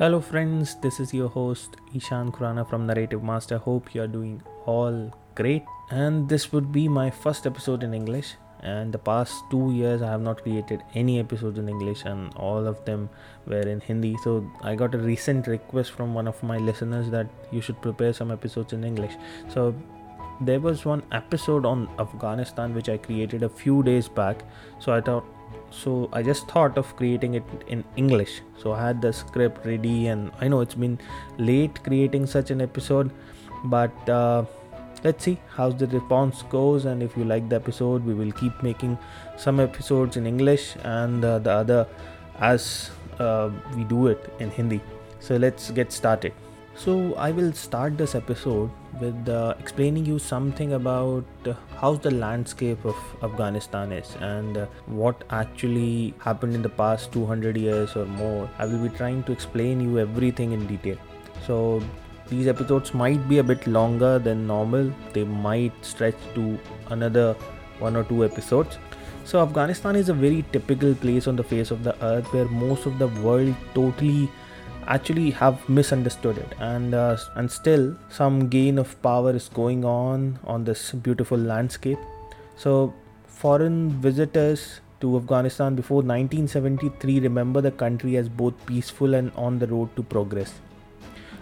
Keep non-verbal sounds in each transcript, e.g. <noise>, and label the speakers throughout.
Speaker 1: Hello, friends. This is your host Ishan Khurana from Narrative Master. Hope you are doing all great. And this would be my first episode in English. And the past two years, I have not created any episodes in English, and all of them were in Hindi. So, I got a recent request from one of my listeners that you should prepare some episodes in English. So, there was one episode on Afghanistan which I created a few days back. So, I thought so i just thought of creating it in english. So i had the script ready and i know it's been late creating such an episode but uh, let's see how the response goes and if you like the episode we will keep making some episodes in english and uh, the other as uh, we do it in hindi. So let's get started so I will start this episode with uh, explaining you something about uh, how the landscape of Afghanistan is and uh, what actually happened in the past 200 years or more. I will be trying to explain you everything in detail. So these episodes might be a bit longer than normal. They might stretch to another one or two episodes. So Afghanistan is a very typical place on the face of the earth where most of the world totally actually have misunderstood it. And uh, and still some gain of power is going on on this beautiful landscape. So foreign visitors to Afghanistan before 1973 remember the country as both peaceful and on the road to progress.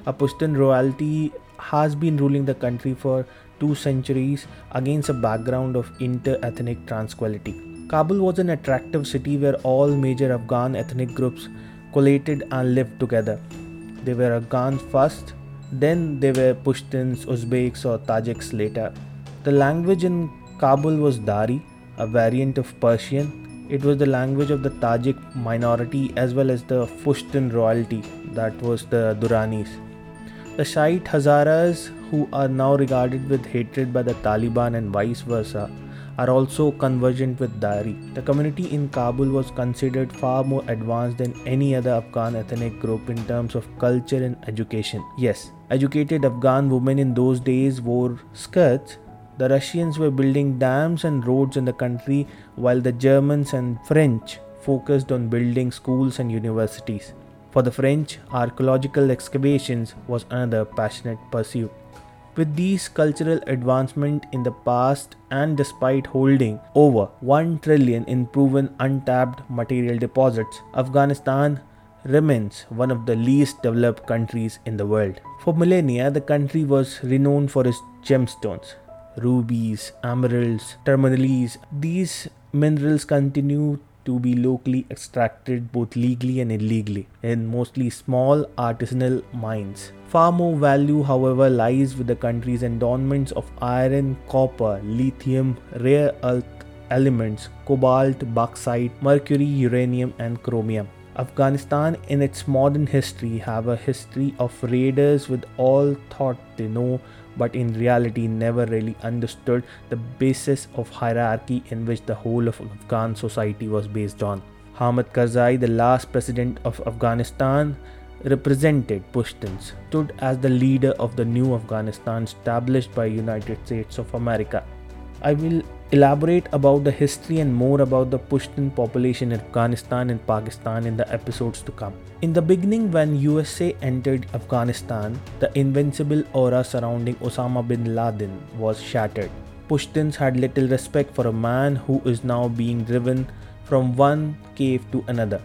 Speaker 1: A Pushtun royalty has been ruling the country for two centuries against a background of inter-ethnic tranquility. Kabul was an attractive city where all major Afghan ethnic groups collated and lived together. They were Afghans first, then they were Pashtuns, Uzbeks, or Tajiks later. The language in Kabul was Dari, a variant of Persian. It was the language of the Tajik minority as well as the Pushtun royalty, that was the Duranis. The Shiite Hazaras, who are now regarded with hatred by the Taliban and vice versa, are also convergent with Dari. The community in Kabul was considered far more advanced than any other Afghan ethnic group in terms of culture and education. Yes, educated Afghan women in those days wore skirts. The Russians were building dams and roads in the country while the Germans and French focused on building schools and universities. For the French, archaeological excavations was another passionate pursuit. With these cultural advancement in the past and despite holding over 1 trillion in proven untapped material deposits, Afghanistan remains one of the least developed countries in the world. For millennia, the country was renowned for its gemstones, rubies, emeralds, tourmalines. These minerals continue to be locally extracted both legally and illegally in mostly small artisanal mines. Far more value, however, lies with the country's endowments of iron, copper, lithium, rare earth elements, cobalt, bauxite, mercury, uranium, and chromium. Afghanistan in its modern history have a history of raiders with all thought they know but in reality never really understood the basis of hierarchy in which the whole of Afghan society was based on. Hamid Karzai, the last president of Afghanistan, represented Pashtuns, stood as the leader of the new Afghanistan established by United States of America. I will elaborate about the history and more about the Pushtun population in Afghanistan and Pakistan in the episodes to come. In the beginning when USA entered Afghanistan, the invincible aura surrounding Osama bin Laden was shattered. Pushtuns had little respect for a man who is now being driven from one cave to another.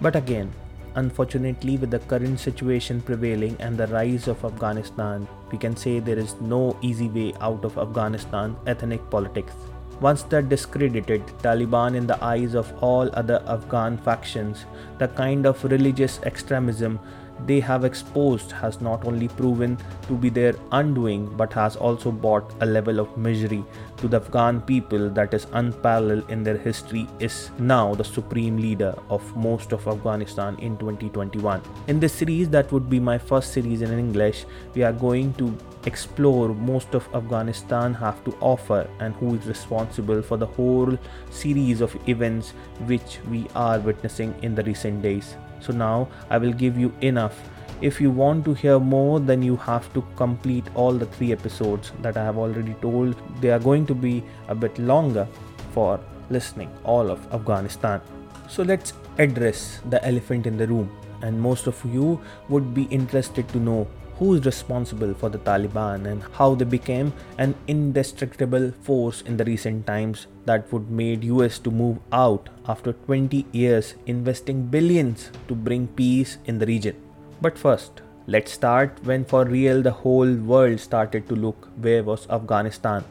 Speaker 1: But again, Unfortunately, with the current situation prevailing and the rise of Afghanistan, we can say there is no easy way out of Afghanistan ethnic politics. Once the discredited Taliban in the eyes of all other Afghan factions, the kind of religious extremism they have exposed has not only proven to be their undoing but has also brought a level of misery to the Afghan people that is unparalleled in their history is now the supreme leader of most of Afghanistan in 2021. In this series that would be my first series in English, we are going to explore most of Afghanistan have to offer and who is responsible for the whole series of events which we are witnessing in the recent days. So now I will give you enough. If you want to hear more, then you have to complete all the three episodes that I have already told. They are going to be a bit longer for listening all of Afghanistan. So let's address the elephant in the room and most of you would be interested to know who is responsible for the Taliban and how they became an indestructible force in the recent times that would made US to move out after 20 years investing billions to bring peace in the region. But first, let's start when for real the whole world started to look where was Afghanistan.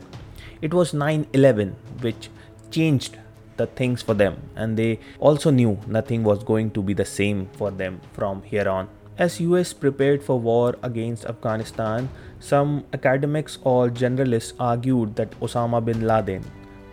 Speaker 1: It was 9/11 which changed the things for them and they also knew nothing was going to be the same for them from here on. As US prepared for war against Afghanistan, some academics or generalists argued that Osama bin Laden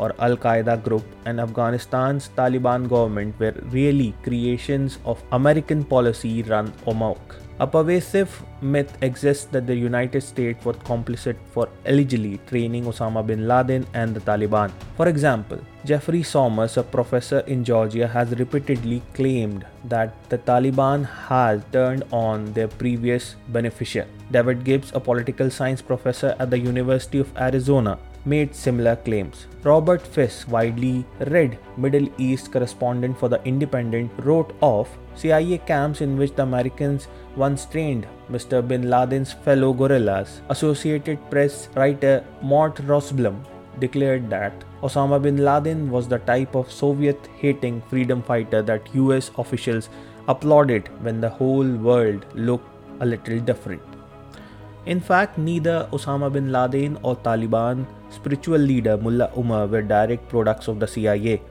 Speaker 1: or Al Qaeda group and Afghanistan's Taliban government were really creations of American policy run amok. A pervasive myth exists that the United States was complicit for allegedly training Osama bin Laden and the Taliban. For example, Jeffrey Sommers, a professor in Georgia, has repeatedly claimed that the Taliban has turned on their previous beneficiary. David Gibbs, a political science professor at the University of Arizona, made similar claims. Robert Fisk, widely read Middle East correspondent for The Independent, wrote of CIA camps in which the Americans once trained Mr. bin Laden's fellow guerrillas. Associated Press writer Mort Rosenblum declared that Osama bin Laden was the type of Soviet hating freedom fighter that US officials applauded when the whole world looked a little different. In fact, neither Osama bin Laden or Taliban spiritual leader Mullah Umar were direct products of the CIA.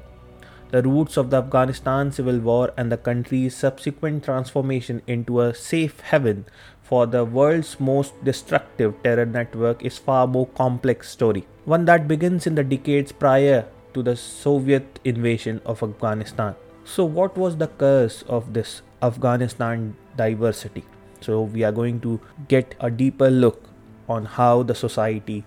Speaker 1: The roots of the Afghanistan civil war and the country's subsequent transformation into a safe haven for the world's most destructive terror network is far more complex story, one that begins in the decades prior to the Soviet invasion of Afghanistan. So what was the curse of this Afghanistan diversity? So we are going to get a deeper look on how the society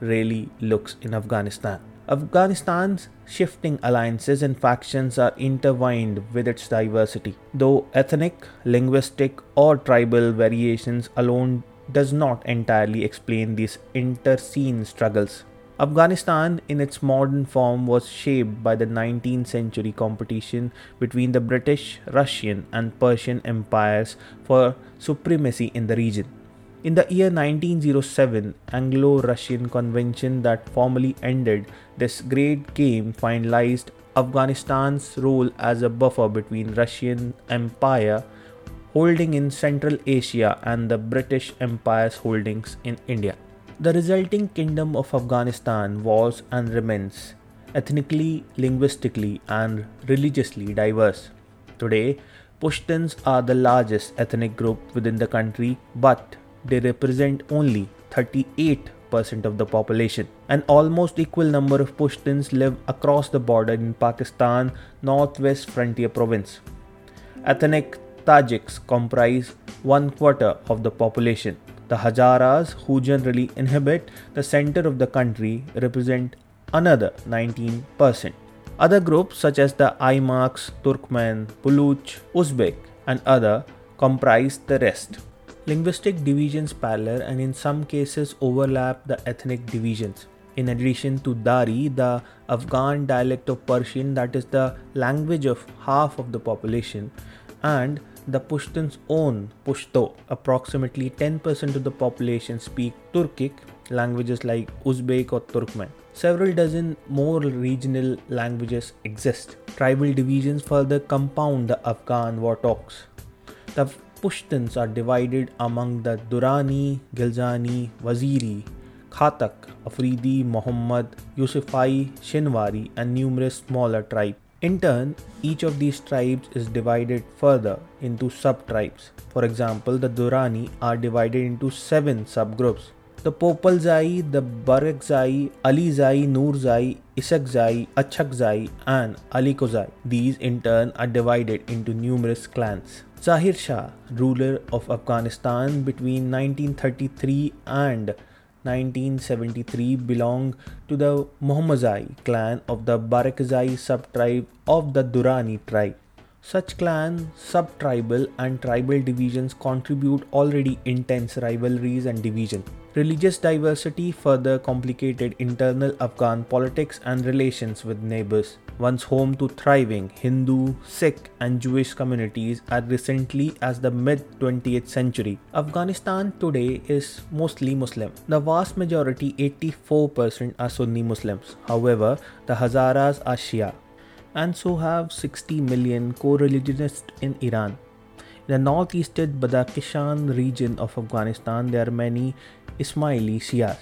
Speaker 1: really looks in Afghanistan. Afghanistan's shifting alliances and factions are intertwined with its diversity, though ethnic, linguistic, or tribal variations alone does not entirely explain these interscene struggles. Afghanistan, in its modern form, was shaped by the 19th century competition between the British, Russian, and Persian empires for supremacy in the region. In the year 1907, Anglo-Russian convention that formally ended this great game finalized Afghanistan's role as a buffer between Russian Empire holding in Central Asia and the British Empire's holdings in India. The resulting kingdom of Afghanistan was and remains ethnically, linguistically, and religiously diverse. Today, Pashtuns are the largest ethnic group within the country, but they represent only 38% of the population. An almost equal number of Pashtuns live across the border in Pakistan northwest frontier province. Ethnic Tajiks comprise one quarter of the population. The Hazaras, who generally inhabit the center of the country, represent another 19%. Other groups such as the Aymaks, Turkmen, Baloch, Uzbek, and other comprise the rest. Linguistic divisions parallel and in some cases overlap the ethnic divisions. In addition to Dari, the Afghan dialect of Persian, that is the language of half of the population, and the Pashtun's own Pushto. approximately 10% of the population speak Turkic, languages like Uzbek or Turkmen. Several dozen more regional languages exist. Tribal divisions further compound the Afghan war talks. The Pushtuns are divided among the Durrani, Gilzani, Waziri, Khatak, Afridi, Muhammad, Yusufai, Shinwari, and numerous smaller tribes. In turn, each of these tribes is divided further into sub-tribes. For example, the Durrani are divided into seven subgroups. The Popalzai, the Barakzai, Alizai, Nurzai, Isakzai, Achakzai, and Alikozai. These in turn are divided into numerous clans. Zahir Shah, ruler of Afghanistan between 1933 and 1973, belonged to the Muhammadai clan of the Barakzai subtribe of the Durrani tribe. Such clan, sub-tribal and tribal divisions contribute already intense rivalries and division. Religious diversity further complicated internal Afghan politics and relations with neighbors. Once home to thriving Hindu, Sikh, and Jewish communities as recently as the mid 20th century. Afghanistan today is mostly Muslim. The vast majority, 84%, are Sunni Muslims. However, the Hazaras are Shia and so have 60 million co-religionists in Iran. In the northeastern Badakhshan region of Afghanistan, there are many Ismaili Shias.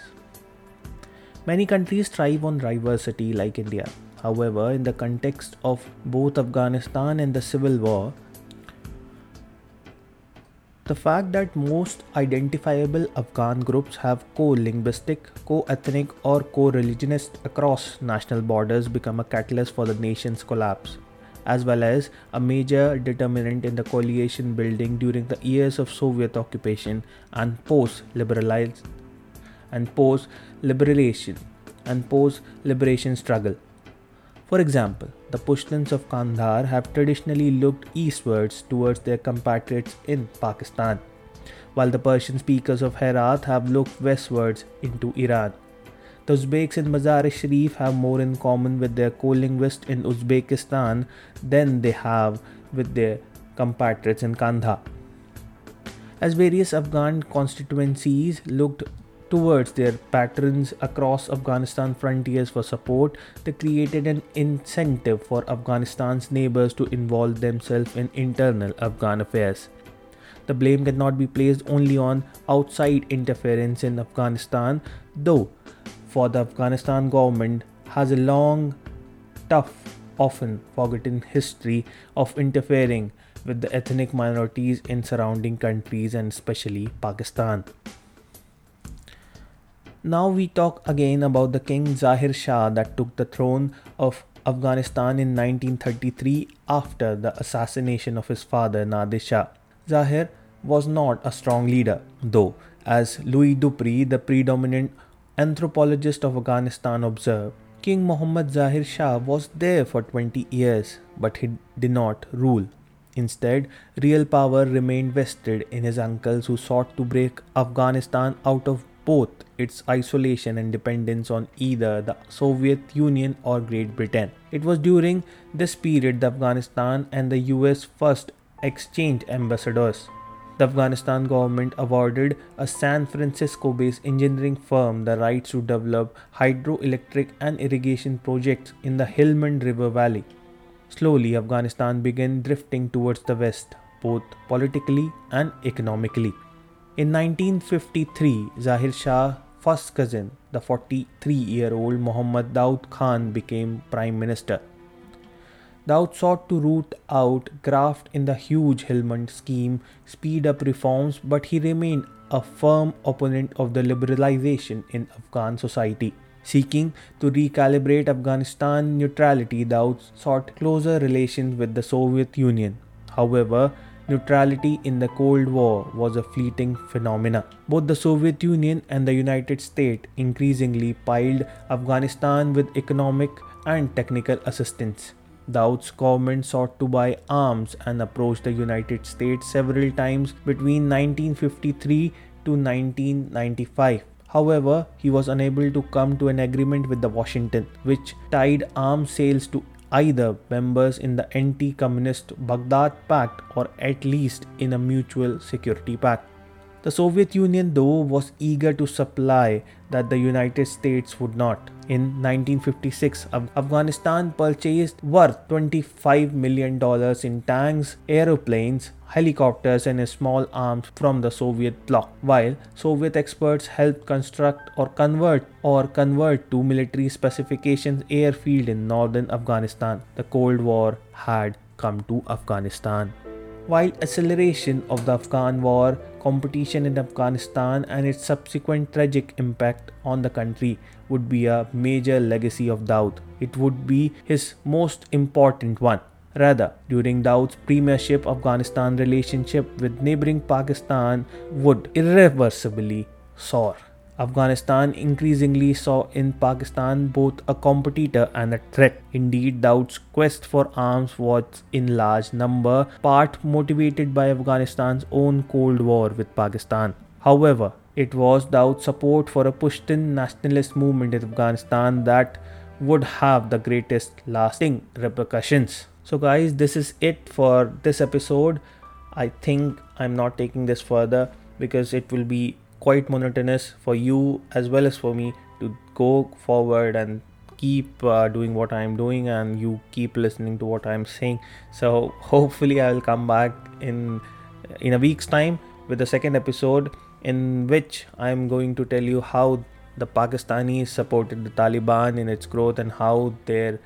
Speaker 1: Many countries thrive on diversity like India. However, in the context of both Afghanistan and the civil war, the fact that most identifiable Afghan groups have co-linguistic, co-ethnic or co-religionist across national borders become a catalyst for the nation's collapse as well as a major determinant in the coalition building during the years of Soviet occupation and post liberalization and post liberation and post liberation struggle. For example, the Pashtuns of Kandahar have traditionally looked eastwards towards their compatriots in Pakistan, while the Persian speakers of Herat have looked westwards into Iran. The Uzbeks in Mazar-e Sharif have more in common with their co-linguists in Uzbekistan than they have with their compatriots in Kandahar. As various Afghan constituencies looked towards their patrons across Afghanistan frontiers for support, they created an incentive for Afghanistan's neighbors to involve themselves in internal Afghan affairs. The blame cannot be placed only on outside interference in Afghanistan, though, for the Afghanistan government has a long, tough, often forgotten history of interfering with the ethnic minorities in surrounding countries and especially Pakistan. Now we talk again about the King Zahir Shah that took the throne of Afghanistan in 1933 after the assassination of his father Nadir Shah. Zahir was not a strong leader, though, as Louis Dupree, the predominant anthropologist of Afghanistan, observed. King Muhammad Zahir Shah was there for 20 years, but he did not rule. Instead, real power remained vested in his uncles who sought to break Afghanistan out of both its isolation and dependence on either the Soviet Union or Great Britain. It was during this period that Afghanistan and the US first exchanged ambassadors. The Afghanistan government awarded a San Francisco based engineering firm the rights to develop hydroelectric and irrigation projects in the Helmand River Valley. Slowly, Afghanistan began drifting towards the west, both politically and economically. In 1953, Zahir Shah's first cousin, the 43 year old Muhammad Daud Khan, became Prime Minister. Daud sought to root out graft in the huge Helmand scheme, speed up reforms, but he remained a firm opponent of the liberalization in Afghan society. Seeking to recalibrate Afghanistan neutrality, Daud sought closer relations with the Soviet Union. However, neutrality in the Cold War was a fleeting phenomenon. Both the Soviet Union and the United States increasingly piled Afghanistan with economic and technical assistance. Daud's government sought to buy arms and approached the United States several times between 1953 to 1995. However, he was unable to come to an agreement with the Washington, which tied arms sales to either members in the anti communist Baghdad Pact or at least in a mutual security pact. The Soviet Union, though, was eager to supply that the United States would not. In 1956, Afghanistan purchased worth $25 million in tanks, aeroplanes, helicopters, and small arms from the Soviet bloc, while Soviet experts helped construct or convert or convert to military specifications airfield in northern Afghanistan. The Cold War had come to Afghanistan. While acceleration of the Afghan war, competition in Afghanistan, and its subsequent tragic impact on the country would be a major legacy of Daud. It would be his most important one. Rather, during Daud's premiership, Afghanistan relationship with neighboring Pakistan would irreversibly soar. Afghanistan increasingly saw in Pakistan both a competitor and a threat. Indeed, Dawood's quest for arms was in large number, part motivated by Afghanistan's own Cold War with Pakistan. However, it was Dawood's support for a Pashtun nationalist movement in Afghanistan that would have the greatest lasting repercussions. So, guys, this is it for this episode. I think I'm not taking this further because it will be quite monotonous for you as well as for me to go forward and keep uh, doing what I'm doing and you keep listening to what I'm saying. So <laughs> hopefully I will come back in in a week's time with the second episode in which I'm going to tell you how the Pakistanis supported the Taliban in its growth and how their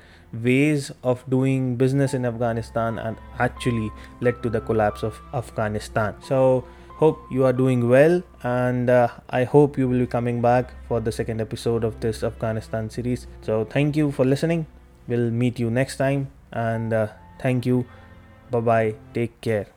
Speaker 1: ways of doing business in Afghanistan and actually led to the collapse of Afghanistan. So hope you are doing well and uh, i hope you will be coming back for the second episode of this afghanistan series. So thank you for listening. We'll meet you next time and uh, thank you. Bye bye take care